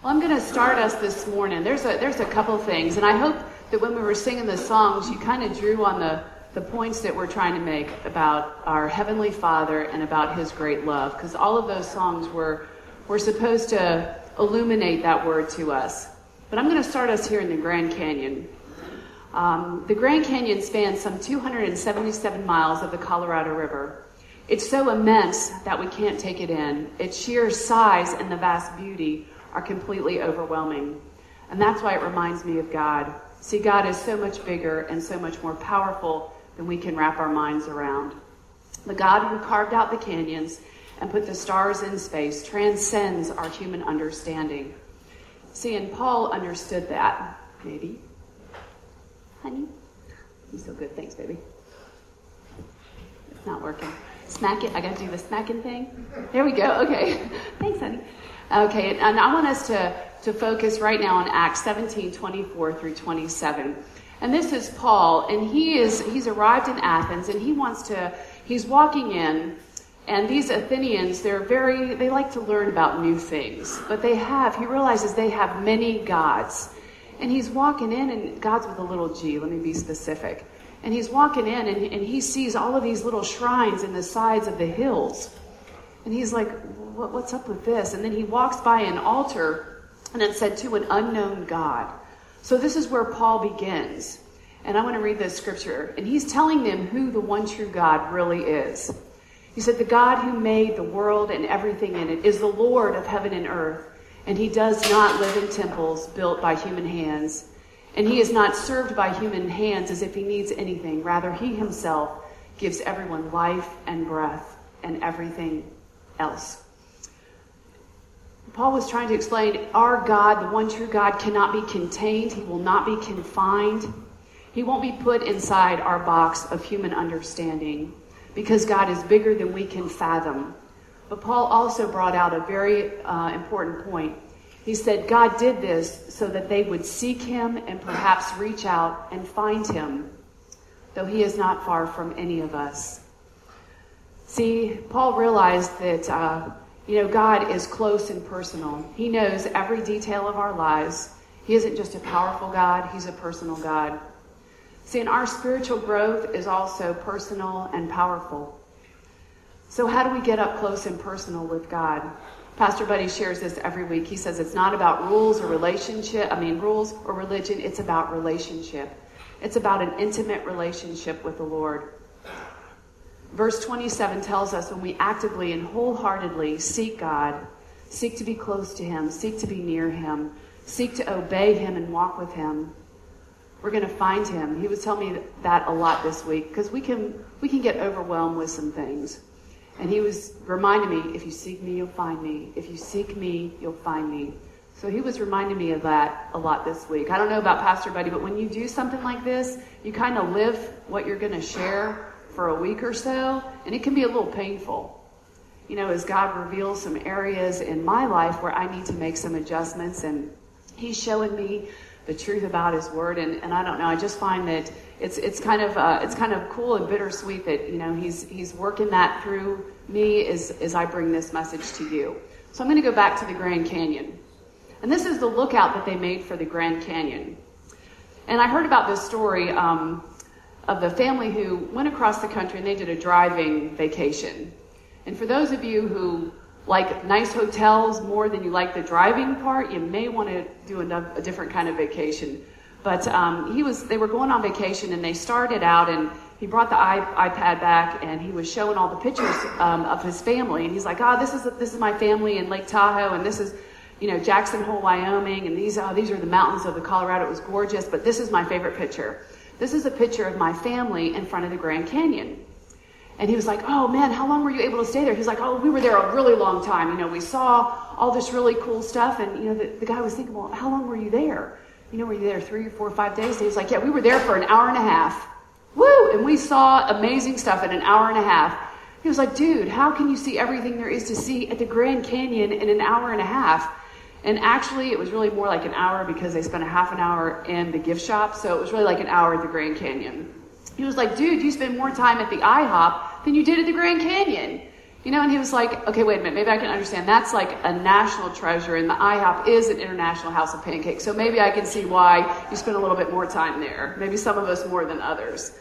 Well, I'm going to start us this morning. There's a, there's a couple things, and I hope that when we were singing the songs, you kind of drew on the, the points that we're trying to make about our Heavenly Father and about His great love, because all of those songs were, were supposed to illuminate that word to us. But I'm going to start us here in the Grand Canyon. Um, the Grand Canyon spans some 277 miles of the Colorado River. It's so immense that we can't take it in. Its sheer size and the vast beauty are completely overwhelming. And that's why it reminds me of God. See, God is so much bigger and so much more powerful than we can wrap our minds around. The God who carved out the canyons and put the stars in space transcends our human understanding. See, and Paul understood that, maybe. Honey? You're so good. Thanks, baby. It's not working. Smack it. I got to do the smacking thing. There we go. Okay. Thanks, honey. Okay, and I want us to, to focus right now on Acts 17, 24 through 27. And this is Paul, and he is he's arrived in Athens and he wants to he's walking in and these Athenians, they're very they like to learn about new things. But they have, he realizes they have many gods. And he's walking in and God's with a little G, let me be specific. And he's walking in and, and he sees all of these little shrines in the sides of the hills. And he's like, what, what's up with this? And then he walks by an altar and it said to an unknown God. So this is where Paul begins. And I want to read this scripture. And he's telling them who the one true God really is. He said, The God who made the world and everything in it is the Lord of heaven and earth. And he does not live in temples built by human hands. And he is not served by human hands as if he needs anything. Rather, he himself gives everyone life and breath and everything else. Paul was trying to explain our God, the one true God, cannot be contained. He will not be confined. He won't be put inside our box of human understanding because God is bigger than we can fathom. But Paul also brought out a very uh, important point. He said God did this so that they would seek him and perhaps reach out and find him, though he is not far from any of us. See, Paul realized that. Uh, you know, God is close and personal. He knows every detail of our lives. He isn't just a powerful God, He's a personal God. See, and our spiritual growth is also personal and powerful. So, how do we get up close and personal with God? Pastor Buddy shares this every week. He says it's not about rules or relationship, I mean, rules or religion, it's about relationship. It's about an intimate relationship with the Lord. Verse 27 tells us when we actively and wholeheartedly seek God, seek to be close to Him, seek to be near Him, seek to obey Him and walk with Him, we're going to find Him. He was telling me that a lot this week because we can we can get overwhelmed with some things. And he was reminding me, if you seek me, you'll find me. If you seek me, you'll find me. So he was reminding me of that a lot this week. I don't know about Pastor Buddy, but when you do something like this, you kind of live what you're going to share for a week or so, and it can be a little painful. You know, as God reveals some areas in my life where I need to make some adjustments, and He's showing me the truth about His Word, and, and I don't know, I just find that it's it's kind of uh, it's kind of cool and bittersweet that you know He's He's working that through me as as I bring this message to you. So I'm going to go back to the Grand Canyon, and this is the lookout that they made for the Grand Canyon. And I heard about this story. Um, of the family who went across the country and they did a driving vacation. And for those of you who like nice hotels more than you like the driving part, you may want to do a, a different kind of vacation. But um, he was, they were going on vacation and they started out and he brought the iPad back and he was showing all the pictures um, of his family. And he's like, oh, this is, this is my family in Lake Tahoe and this is, you know, Jackson Hole, Wyoming. And these, oh, these are the mountains of the Colorado. It was gorgeous, but this is my favorite picture. This is a picture of my family in front of the Grand Canyon. And he was like, Oh man, how long were you able to stay there? He's like, Oh, we were there a really long time. You know, we saw all this really cool stuff. And, you know, the, the guy was thinking, Well, how long were you there? You know, were you there three or four or five days? And he's like, Yeah, we were there for an hour and a half. Woo! And we saw amazing stuff in an hour and a half. He was like, Dude, how can you see everything there is to see at the Grand Canyon in an hour and a half? And actually, it was really more like an hour because they spent a half an hour in the gift shop. So it was really like an hour at the Grand Canyon. He was like, dude, you spend more time at the IHOP than you did at the Grand Canyon. You know, and he was like, okay, wait a minute, maybe I can understand. That's like a national treasure, and the IHOP is an international house of pancakes. So maybe I can see why you spend a little bit more time there. Maybe some of us more than others.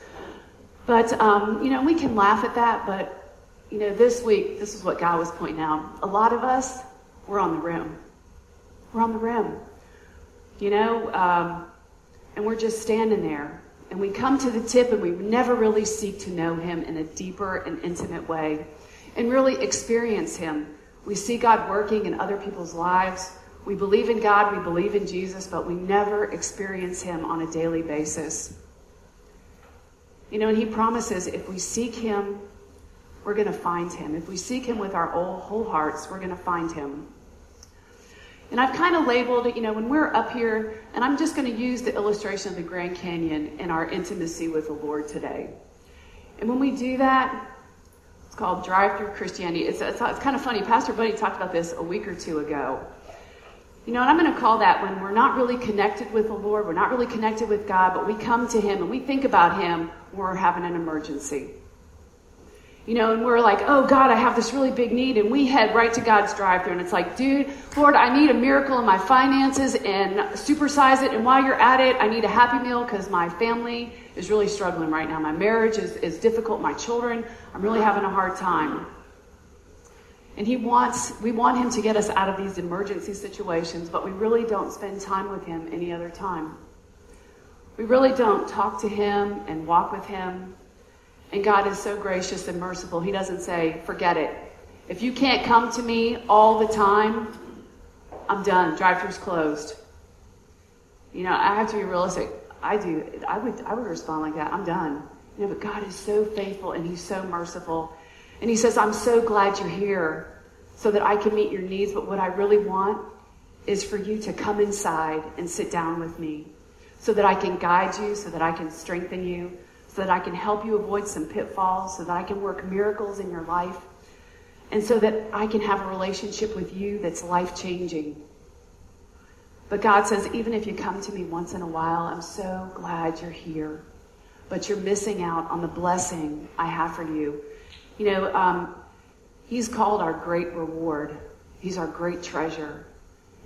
But, um, you know, we can laugh at that, but, you know, this week, this is what God was pointing out. A lot of us, we're on the rim. We're on the rim. You know, um, and we're just standing there. And we come to the tip and we never really seek to know Him in a deeper and intimate way and really experience Him. We see God working in other people's lives. We believe in God, we believe in Jesus, but we never experience Him on a daily basis. You know, and He promises if we seek Him, we're going to find Him. If we seek Him with our whole hearts, we're going to find Him. And I've kind of labeled it, you know, when we're up here, and I'm just going to use the illustration of the Grand Canyon in our intimacy with the Lord today. And when we do that, it's called drive through Christianity. It's, it's, it's kind of funny. Pastor Buddy talked about this a week or two ago. You know, and I'm going to call that when we're not really connected with the Lord, we're not really connected with God, but we come to Him and we think about Him we're having an emergency you know, and we're like, oh God, I have this really big need, and we head right to God's drive through, and it's like, dude, Lord, I need a miracle in my finances and supersize it. And while you're at it, I need a happy meal because my family is really struggling right now. My marriage is, is difficult. My children, I'm really having a hard time. And he wants, we want him to get us out of these emergency situations, but we really don't spend time with him any other time. We really don't talk to him and walk with him and God is so gracious and merciful. He doesn't say, forget it. If you can't come to me all the time, I'm done. Drive through's closed. You know, I have to be realistic. I do. I would, I would respond like that. I'm done. You know, but God is so faithful and He's so merciful. And He says, I'm so glad you're here so that I can meet your needs. But what I really want is for you to come inside and sit down with me so that I can guide you, so that I can strengthen you, so that I can help you avoid some pitfalls, so that I can work miracles in your life, and so that I can have a relationship with you that's life changing. But God says, even if you come to me once in a while, I'm so glad you're here. But you're missing out on the blessing I have for you. You know, um, He's called our great reward. He's our great treasure.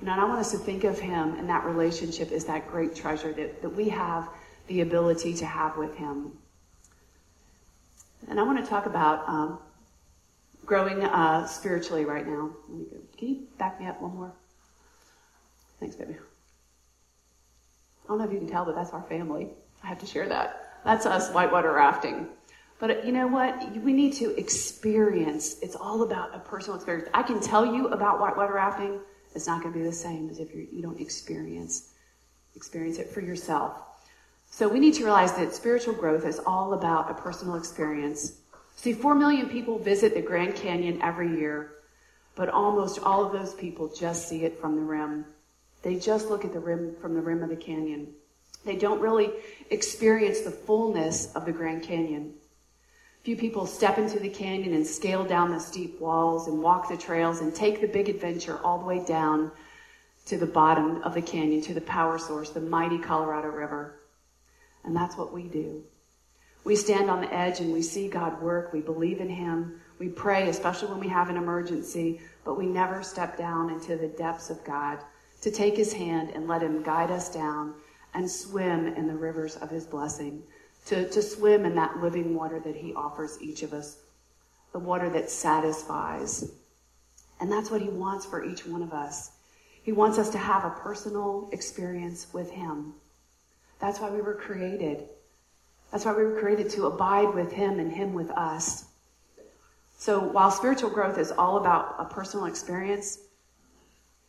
And I want us to think of Him and that relationship as that great treasure that, that we have the ability to have with Him. And I want to talk about um, growing uh, spiritually right now. Can you back me up one more? Thanks, baby. I don't know if you can tell, but that's our family. I have to share that. That's us whitewater rafting. But you know what? We need to experience. It's all about a personal experience. I can tell you about whitewater rafting. It's not going to be the same as if you don't experience experience it for yourself. So we need to realize that spiritual growth is all about a personal experience. See, 4 million people visit the Grand Canyon every year, but almost all of those people just see it from the rim. They just look at the rim from the rim of the canyon. They don't really experience the fullness of the Grand Canyon. Few people step into the canyon and scale down the steep walls and walk the trails and take the big adventure all the way down to the bottom of the canyon, to the power source, the mighty Colorado River. And that's what we do. We stand on the edge and we see God work. We believe in Him. We pray, especially when we have an emergency, but we never step down into the depths of God to take His hand and let Him guide us down and swim in the rivers of His blessing, to, to swim in that living water that He offers each of us, the water that satisfies. And that's what He wants for each one of us. He wants us to have a personal experience with Him. That's why we were created. That's why we were created to abide with Him and Him with us. So while spiritual growth is all about a personal experience,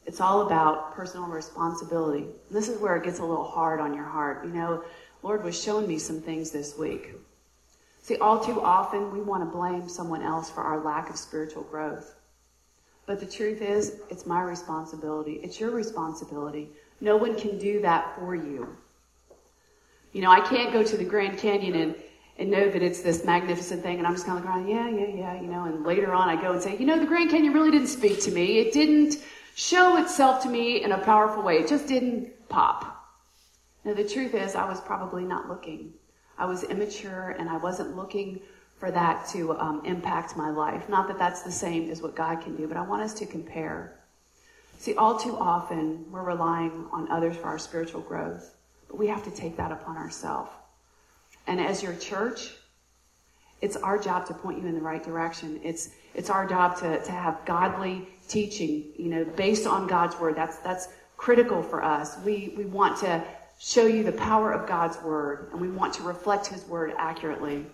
it's all about personal responsibility. And this is where it gets a little hard on your heart. You know, Lord was showing me some things this week. See, all too often we want to blame someone else for our lack of spiritual growth. But the truth is, it's my responsibility. It's your responsibility. No one can do that for you. You know, I can't go to the Grand Canyon and, and know that it's this magnificent thing, and I'm just kind of like, yeah, yeah, yeah, you know, and later on I go and say, you know, the Grand Canyon really didn't speak to me. It didn't show itself to me in a powerful way. It just didn't pop. Now, the truth is, I was probably not looking. I was immature and I wasn't looking for that to um, impact my life. Not that that's the same as what God can do, but I want us to compare. See, all too often we're relying on others for our spiritual growth, we have to take that upon ourselves. And as your church, it's our job to point you in the right direction. It's it's our job to, to have godly teaching, you know, based on God's word. That's that's critical for us. We we want to show you the power of God's word, and we want to reflect His word accurately.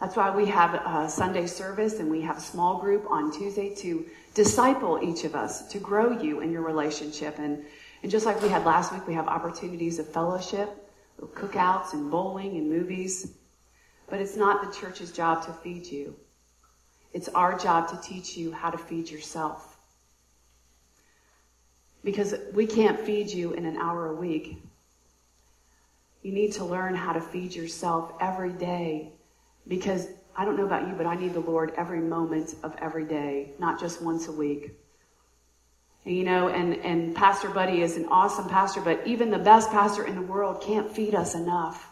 That's why we have a Sunday service and we have a small group on Tuesday to disciple each of us, to grow you in your relationship. And, and just like we had last week, we have opportunities of fellowship, cookouts and bowling and movies. But it's not the church's job to feed you. It's our job to teach you how to feed yourself. Because we can't feed you in an hour a week. You need to learn how to feed yourself every day because I don't know about you, but I need the Lord every moment of every day, not just once a week. You know, and, and Pastor Buddy is an awesome pastor, but even the best pastor in the world can't feed us enough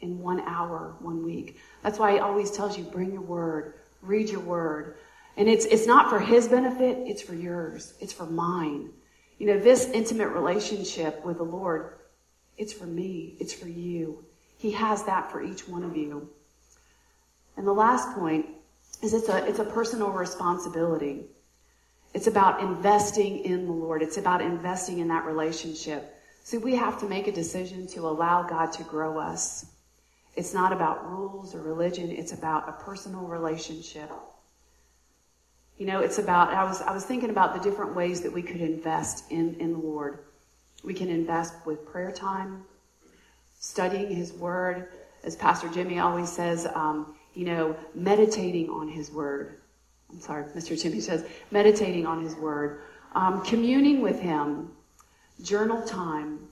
in one hour, one week. That's why he always tells you, bring your word, read your word. And it's, it's not for his benefit, it's for yours. It's for mine. You know, this intimate relationship with the Lord, it's for me. It's for you. He has that for each one of you. And the last point is it's a, it's a personal responsibility. It's about investing in the Lord. It's about investing in that relationship. See, we have to make a decision to allow God to grow us. It's not about rules or religion. It's about a personal relationship. You know, it's about, I was, I was thinking about the different ways that we could invest in, in the Lord. We can invest with prayer time, studying His Word. As Pastor Jimmy always says, um, you know, meditating on His Word. I'm sorry, Mr. Jimmy says, meditating on His Word, um, communing with Him, journal time,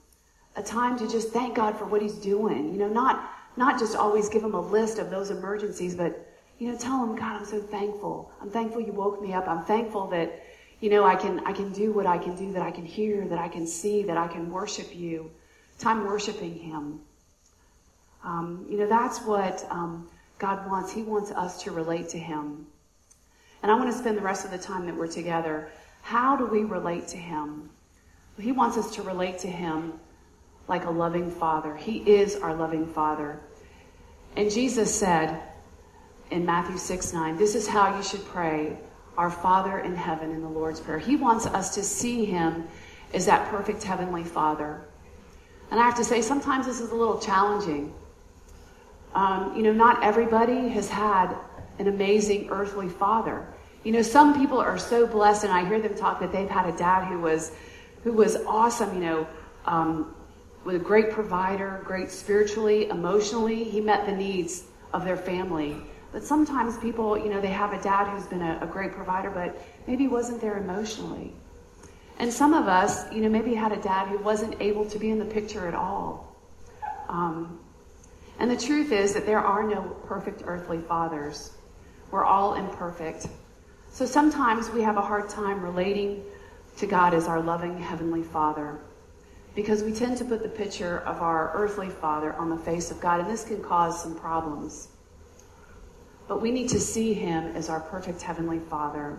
a time to just thank God for what He's doing. You know, not not just always give Him a list of those emergencies, but you know, tell Him, God, I'm so thankful. I'm thankful You woke me up. I'm thankful that you know I can I can do what I can do, that I can hear, that I can see, that I can worship You. Time worshiping Him. Um, you know, that's what um, God wants. He wants us to relate to Him. And I want to spend the rest of the time that we're together. How do we relate to Him? He wants us to relate to Him like a loving Father. He is our loving Father. And Jesus said in Matthew 6 9, this is how you should pray our Father in heaven in the Lord's Prayer. He wants us to see Him as that perfect Heavenly Father. And I have to say, sometimes this is a little challenging um, you know, not everybody has had an amazing earthly father. You know, some people are so blessed, and I hear them talk that they've had a dad who was, who was awesome. You know, um, with a great provider, great spiritually, emotionally. He met the needs of their family. But sometimes people, you know, they have a dad who's been a, a great provider, but maybe wasn't there emotionally. And some of us, you know, maybe had a dad who wasn't able to be in the picture at all. Um, and the truth is that there are no perfect earthly fathers. We're all imperfect. So sometimes we have a hard time relating to God as our loving Heavenly Father because we tend to put the picture of our earthly father on the face of God, and this can cause some problems. But we need to see him as our perfect Heavenly Father.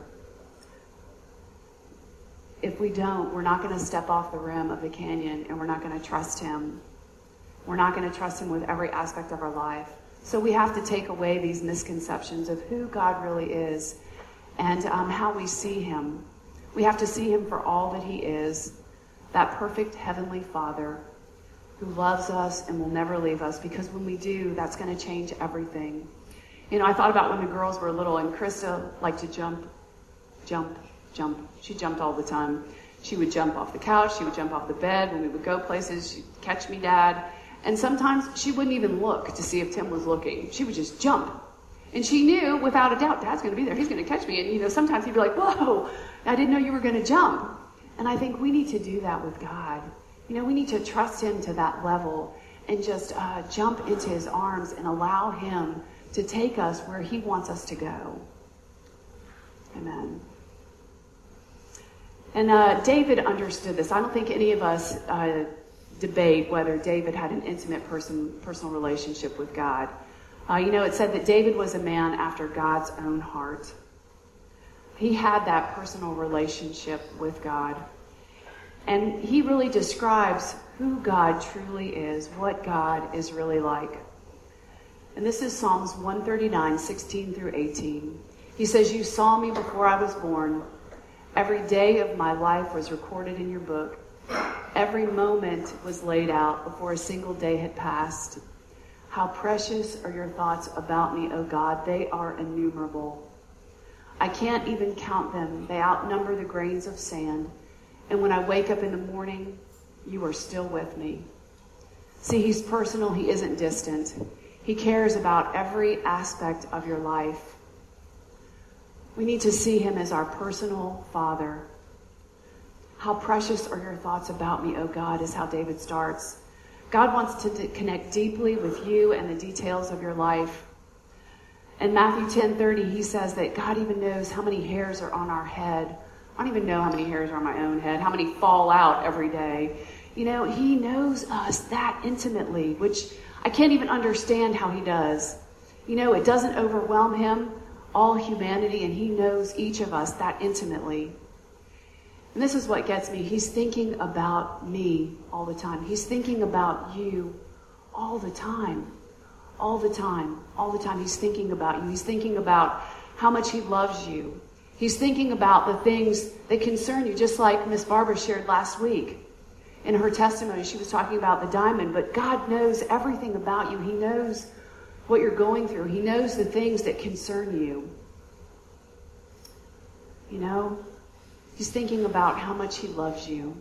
If we don't, we're not going to step off the rim of the canyon and we're not going to trust him. We're not going to trust Him with every aspect of our life. So we have to take away these misconceptions of who God really is and um, how we see Him. We have to see Him for all that He is that perfect Heavenly Father who loves us and will never leave us because when we do, that's going to change everything. You know, I thought about when the girls were little and Krista liked to jump, jump, jump. She jumped all the time. She would jump off the couch. She would jump off the bed. When we would go places, she'd catch me, Dad. And sometimes she wouldn't even look to see if Tim was looking. She would just jump. And she knew without a doubt, Dad's going to be there. He's going to catch me. And, you know, sometimes he'd be like, whoa, I didn't know you were going to jump. And I think we need to do that with God. You know, we need to trust Him to that level and just uh, jump into His arms and allow Him to take us where He wants us to go. Amen. And uh, David understood this. I don't think any of us uh, debate whether David had an intimate person, personal relationship with God. Uh, you know, it said that David was a man after God's own heart. He had that personal relationship with God. And he really describes who God truly is, what God is really like. And this is Psalms 139, 16 through 18. He says, You saw me before I was born. Every day of my life was recorded in your book. Every moment was laid out before a single day had passed. How precious are your thoughts about me, O God. They are innumerable. I can't even count them. They outnumber the grains of sand. And when I wake up in the morning, you are still with me. See, he's personal, he isn't distant. He cares about every aspect of your life. We need to see him as our personal father. How precious are your thoughts about me, O God, is how David starts. God wants to connect deeply with you and the details of your life. In Matthew 10:30, he says that God even knows how many hairs are on our head. I don't even know how many hairs are on my own head, how many fall out every day. You know, he knows us that intimately, which I can't even understand how he does. You know, it doesn't overwhelm him, all humanity, and he knows each of us that intimately. And this is what gets me. He's thinking about me all the time. He's thinking about you all the time all the time. All the time, He's thinking about you. He's thinking about how much He loves you. He's thinking about the things that concern you, just like Miss Barbara shared last week. In her testimony, she was talking about the diamond, but God knows everything about you. He knows what you're going through, He knows the things that concern you. You know, He's thinking about how much He loves you.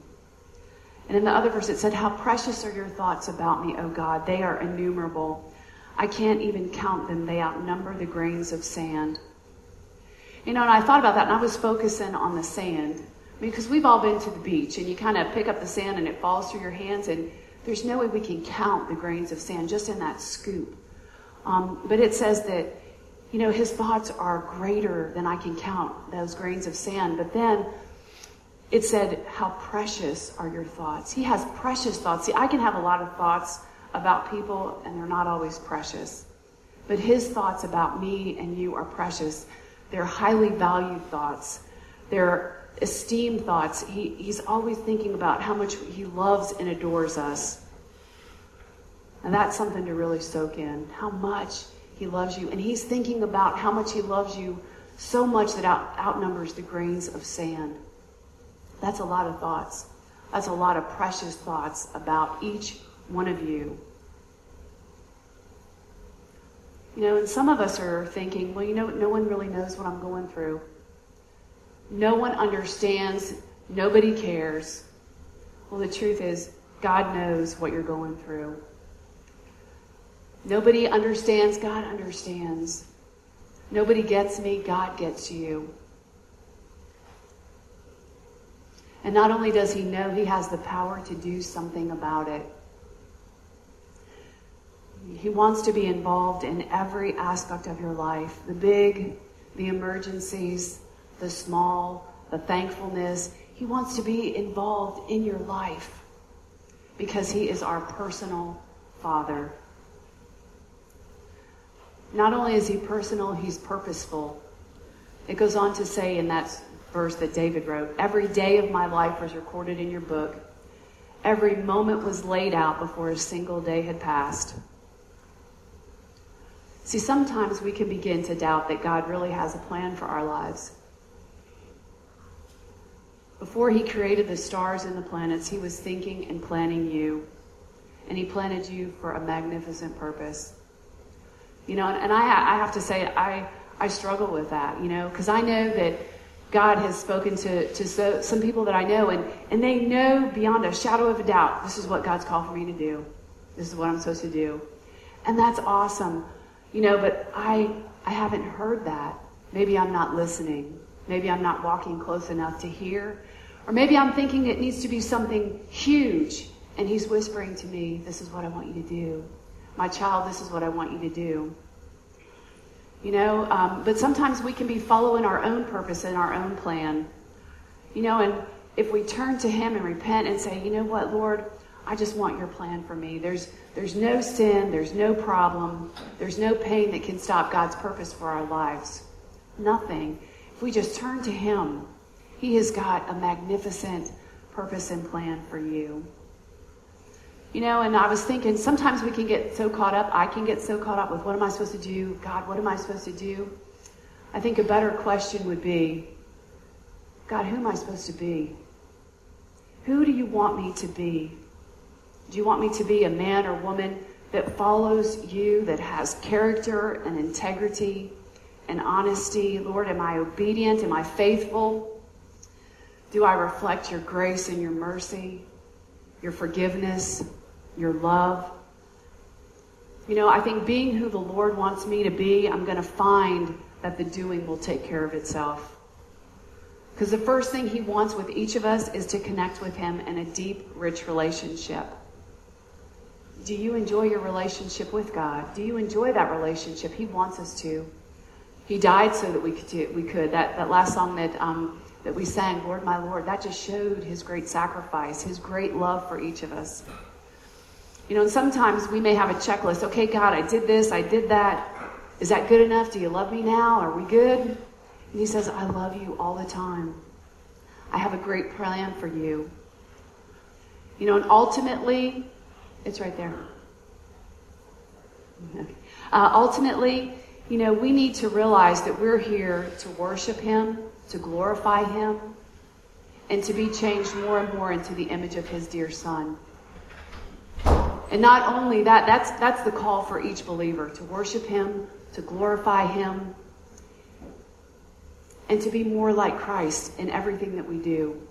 And in the other verse, it said, How precious are your thoughts about me, O God. They are innumerable. I can't even count them. They outnumber the grains of sand. You know, and I thought about that and I was focusing on the sand. Because we've all been to the beach and you kind of pick up the sand and it falls through your hands and there's no way we can count the grains of sand just in that scoop. Um, but it says that, you know, his thoughts are greater than I can count those grains of sand. But then it said, how precious are your thoughts? He has precious thoughts. See, I can have a lot of thoughts about people, and they're not always precious. But his thoughts about me and you are precious. They're highly valued thoughts. They're esteemed thoughts. He, he's always thinking about how much he loves and adores us. And that's something to really soak in. How much he loves you. And he's thinking about how much he loves you so much that out, outnumbers the grains of sand. That's a lot of thoughts. That's a lot of precious thoughts about each one of you. You know, and some of us are thinking, well, you know, no one really knows what I'm going through. No one understands. Nobody cares. Well, the truth is, God knows what you're going through. Nobody understands. God understands. Nobody gets me. God gets you. And not only does he know, he has the power to do something about it. He wants to be involved in every aspect of your life the big, the emergencies, the small, the thankfulness. He wants to be involved in your life because He is our personal Father. Not only is He personal, He's purposeful. It goes on to say in that verse that David wrote Every day of my life was recorded in your book. Every moment was laid out before a single day had passed. See, sometimes we can begin to doubt that God really has a plan for our lives. Before he created the stars and the planets, he was thinking and planning you. And he planted you for a magnificent purpose. You know, and, and I, I have to say, I, I struggle with that, you know, because I know that God has spoken to, to so, some people that I know, and, and they know beyond a shadow of a doubt this is what God's called for me to do. This is what I'm supposed to do. And that's awesome. You know, but I, I haven't heard that. Maybe I'm not listening. Maybe I'm not walking close enough to hear. Or maybe I'm thinking it needs to be something huge. And he's whispering to me, This is what I want you to do. My child, this is what I want you to do. You know, um, but sometimes we can be following our own purpose and our own plan. You know, and if we turn to him and repent and say, You know what, Lord, I just want your plan for me. There's, there's no sin, there's no problem, there's no pain that can stop God's purpose for our lives. Nothing. If we just turn to Him, He has got a magnificent purpose and plan for you. You know, and I was thinking sometimes we can get so caught up, I can get so caught up with what am I supposed to do? God, what am I supposed to do? I think a better question would be God, who am I supposed to be? Who do you want me to be? Do you want me to be a man or woman that follows you, that has character and integrity and honesty? Lord, am I obedient? Am I faithful? Do I reflect your grace and your mercy, your forgiveness? Your love. You know, I think being who the Lord wants me to be, I'm going to find that the doing will take care of itself. Because the first thing He wants with each of us is to connect with Him in a deep, rich relationship. Do you enjoy your relationship with God? Do you enjoy that relationship? He wants us to. He died so that we could. Do, we could. That that last song that um, that we sang, "Lord, my Lord," that just showed His great sacrifice, His great love for each of us. You know, and sometimes we may have a checklist. Okay, God, I did this, I did that. Is that good enough? Do you love me now? Are we good? And he says, I love you all the time. I have a great plan for you. You know, and ultimately, it's right there. Uh, ultimately, you know, we need to realize that we're here to worship Him, to glorify Him, and to be changed more and more into the image of His dear Son. And not only that, that's, that's the call for each believer to worship Him, to glorify Him, and to be more like Christ in everything that we do.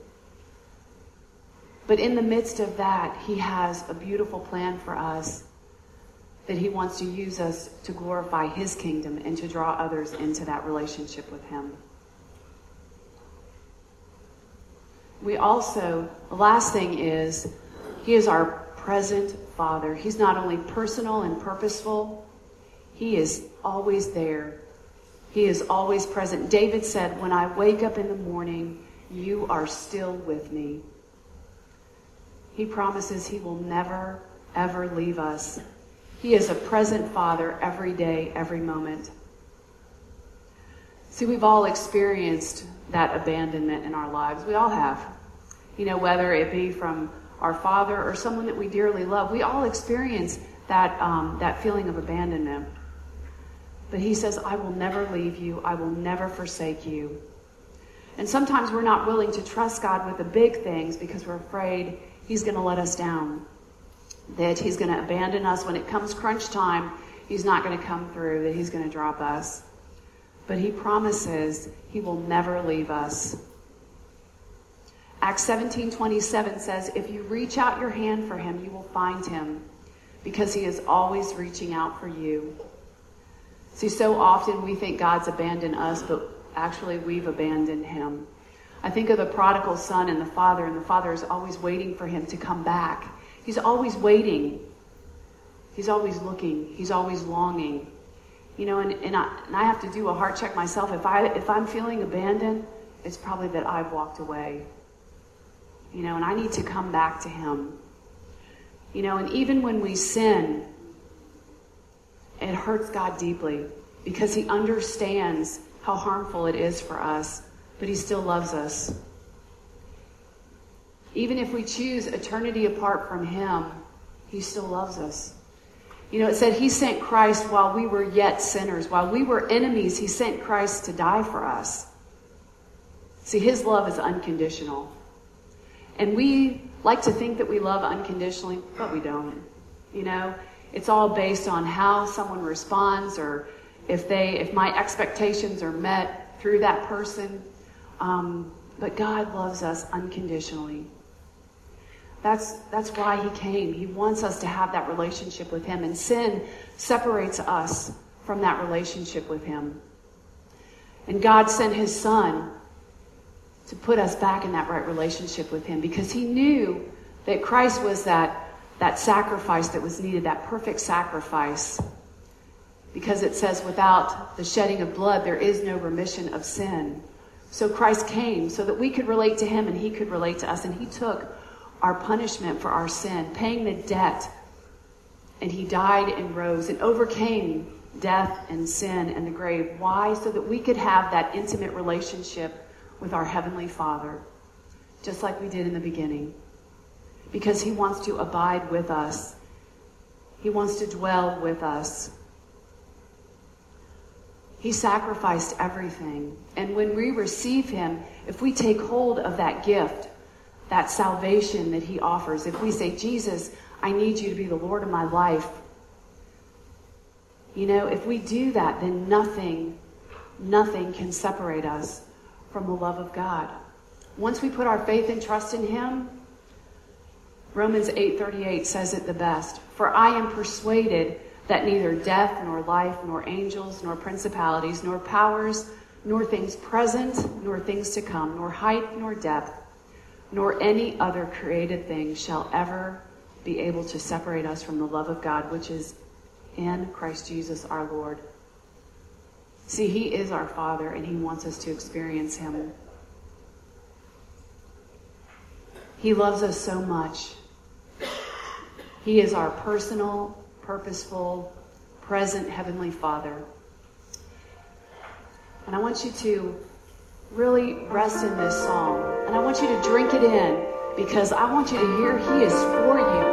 But in the midst of that, He has a beautiful plan for us that He wants to use us to glorify His kingdom and to draw others into that relationship with Him. We also, the last thing is, He is our present Father. He's not only personal and purposeful, He is always there. He is always present. David said, When I wake up in the morning, you are still with me. He promises He will never, ever leave us. He is a present Father every day, every moment. See, we've all experienced that abandonment in our lives. We all have. You know, whether it be from our father or someone that we dearly love. We all experience that, um, that feeling of abandonment. But he says, I will never leave you. I will never forsake you. And sometimes we're not willing to trust God with the big things because we're afraid he's going to let us down, that he's going to abandon us when it comes crunch time. He's not going to come through, that he's going to drop us. But he promises he will never leave us. Acts 17 27 says, If you reach out your hand for him, you will find him because he is always reaching out for you. See, so often we think God's abandoned us, but actually we've abandoned him. I think of the prodigal son and the father, and the father is always waiting for him to come back. He's always waiting. He's always looking. He's always longing. You know, and, and, I, and I have to do a heart check myself. If, I, if I'm feeling abandoned, it's probably that I've walked away you know, and I need to come back to Him. You know, and even when we sin, it hurts God deeply because He understands how harmful it is for us, but He still loves us. Even if we choose eternity apart from Him, He still loves us. You know, it said He sent Christ while we were yet sinners. While we were enemies, He sent Christ to die for us. See, His love is unconditional. And we like to think that we love unconditionally, but we don't. You know, it's all based on how someone responds or if they, if my expectations are met through that person. Um, but God loves us unconditionally. That's, that's why he came. He wants us to have that relationship with him. And sin separates us from that relationship with him. And God sent his son to put us back in that right relationship with Him because He knew that Christ was that, that sacrifice that was needed, that perfect sacrifice. Because it says, without the shedding of blood, there is no remission of sin. So Christ came so that we could relate to Him and He could relate to us. And He took our punishment for our sin, paying the debt. And he died and rose and overcame death and sin and the grave. Why? So that we could have that intimate relationship with our Heavenly Father, just like we did in the beginning. Because he wants to abide with us, he wants to dwell with us. He sacrificed everything. And when we receive him, if we take hold of that gift, that salvation that he offers, if we say, Jesus, I need you to be the Lord of my life, you know, if we do that, then nothing, nothing can separate us from the love of God. Once we put our faith and trust in him, Romans 8:38 says it the best. For I am persuaded that neither death nor life nor angels nor principalities nor powers nor things present nor things to come nor height nor depth nor any other created thing shall ever be able to separate us from the love of God which is in Christ Jesus our Lord. See, he is our father and he wants us to experience him. He loves us so much. He is our personal, purposeful, present Heavenly Father. And I want you to really rest in this song. And I want you to drink it in because I want you to hear He is for you.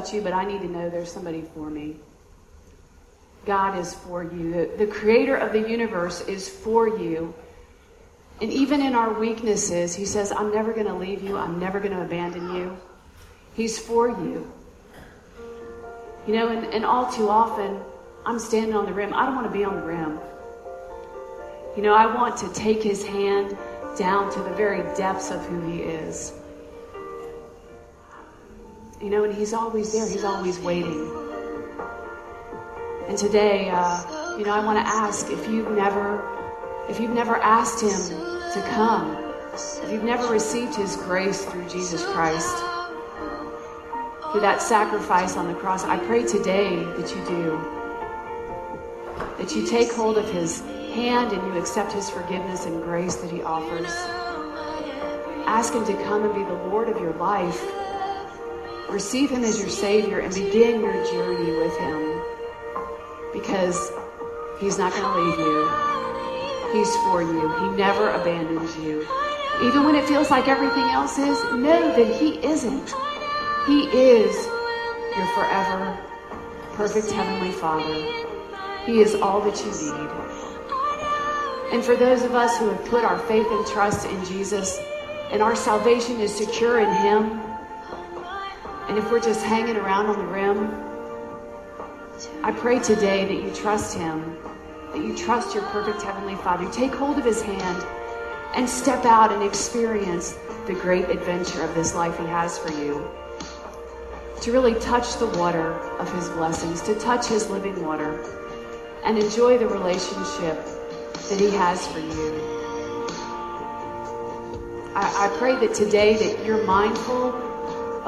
About you, but I need to know there's somebody for me. God is for you. The, the creator of the universe is for you. And even in our weaknesses, He says, I'm never going to leave you, I'm never going to abandon you. He's for you. You know, and, and all too often, I'm standing on the rim. I don't want to be on the rim. You know, I want to take his hand down to the very depths of who he is. You know, and he's always there, he's always waiting. And today, uh, you know, I want to ask if you've never, if you've never asked him to come, if you've never received his grace through Jesus Christ, through that sacrifice on the cross, I pray today that you do. That you take hold of his hand and you accept his forgiveness and grace that he offers. Ask him to come and be the Lord of your life. Receive him as your Savior and begin your journey with him. Because he's not going to leave you. He's for you. He never abandons you. Even when it feels like everything else is, know that he isn't. He is your forever perfect Heavenly Father. He is all that you need. And for those of us who have put our faith and trust in Jesus, and our salvation is secure in Him, and if we're just hanging around on the rim, I pray today that you trust Him, that you trust your perfect Heavenly Father. Take hold of His hand and step out and experience the great adventure of this life He has for you. To really touch the water of His blessings, to touch His living water, and enjoy the relationship that He has for you. I, pray that today that you're mindful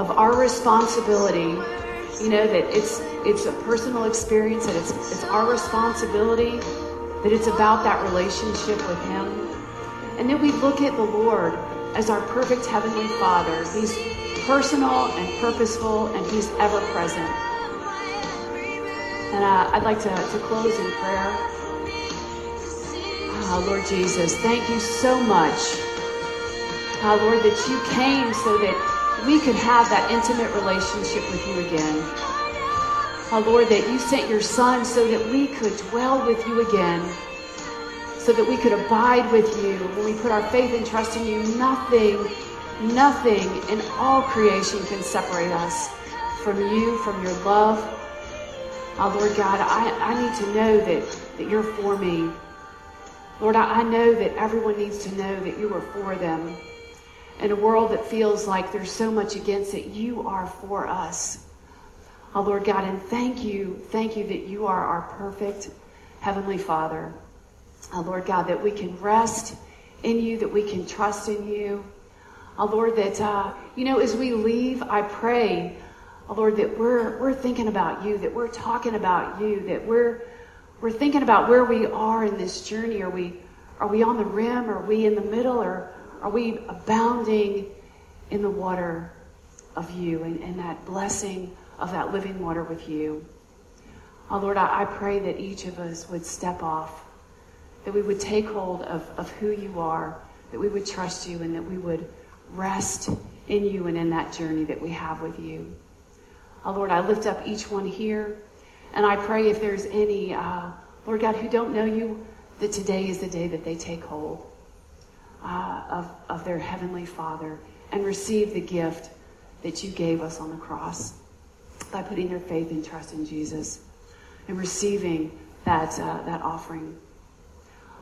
of our responsibility. You know that it's it's a personal experience, that it's it's our responsibility, that it's about that relationship with Him, and then we look at the Lord as our perfect heavenly Father. He's personal and purposeful, and He's ever present. And uh, I'd like to, to close in prayer. Oh, Lord Jesus, thank you so much. Oh, Lord, that you came so that we could have that intimate relationship with you again. Oh, Lord, that you sent your Son so that we could dwell with you again, so that we could abide with you. When we put our faith and trust in you, nothing, nothing in all creation can separate us from you, from your love. Oh, Lord God, I, I need to know that, that you're for me. Lord, I, I know that everyone needs to know that you are for them. In a world that feels like there's so much against it, you are for us. Oh, Lord God, and thank you, thank you that you are our perfect Heavenly Father. Oh, Lord God, that we can rest in you, that we can trust in you. Oh, Lord, that, uh, you know, as we leave, I pray, oh, Lord, that we're, we're thinking about you, that we're talking about you, that we're, we're thinking about where we are in this journey. Are we, are we on the rim? Are we in the middle? Or are we abounding in the water of you and, and that blessing of that living water with you? Oh, Lord, I, I pray that each of us would step off, that we would take hold of, of who you are, that we would trust you, and that we would rest in you and in that journey that we have with you. Oh, Lord, I lift up each one here, and I pray if there's any, uh, Lord God, who don't know you, that today is the day that they take hold uh, of, of their Heavenly Father and receive the gift that you gave us on the cross by putting their faith and trust in Jesus and receiving that, uh, that offering.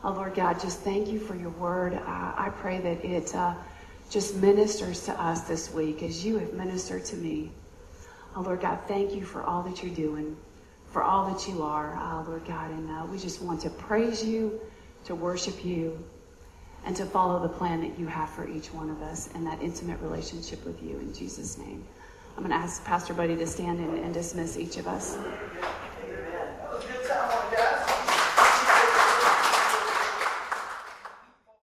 Oh, Lord God, just thank you for your word. Uh, I pray that it uh, just ministers to us this week as you have ministered to me. Oh, Lord God, thank you for all that you're doing, for all that you are, uh, Lord God. And uh, we just want to praise you, to worship you, and to follow the plan that you have for each one of us and that intimate relationship with you in Jesus' name. I'm going to ask Pastor Buddy to stand and, and dismiss each of us.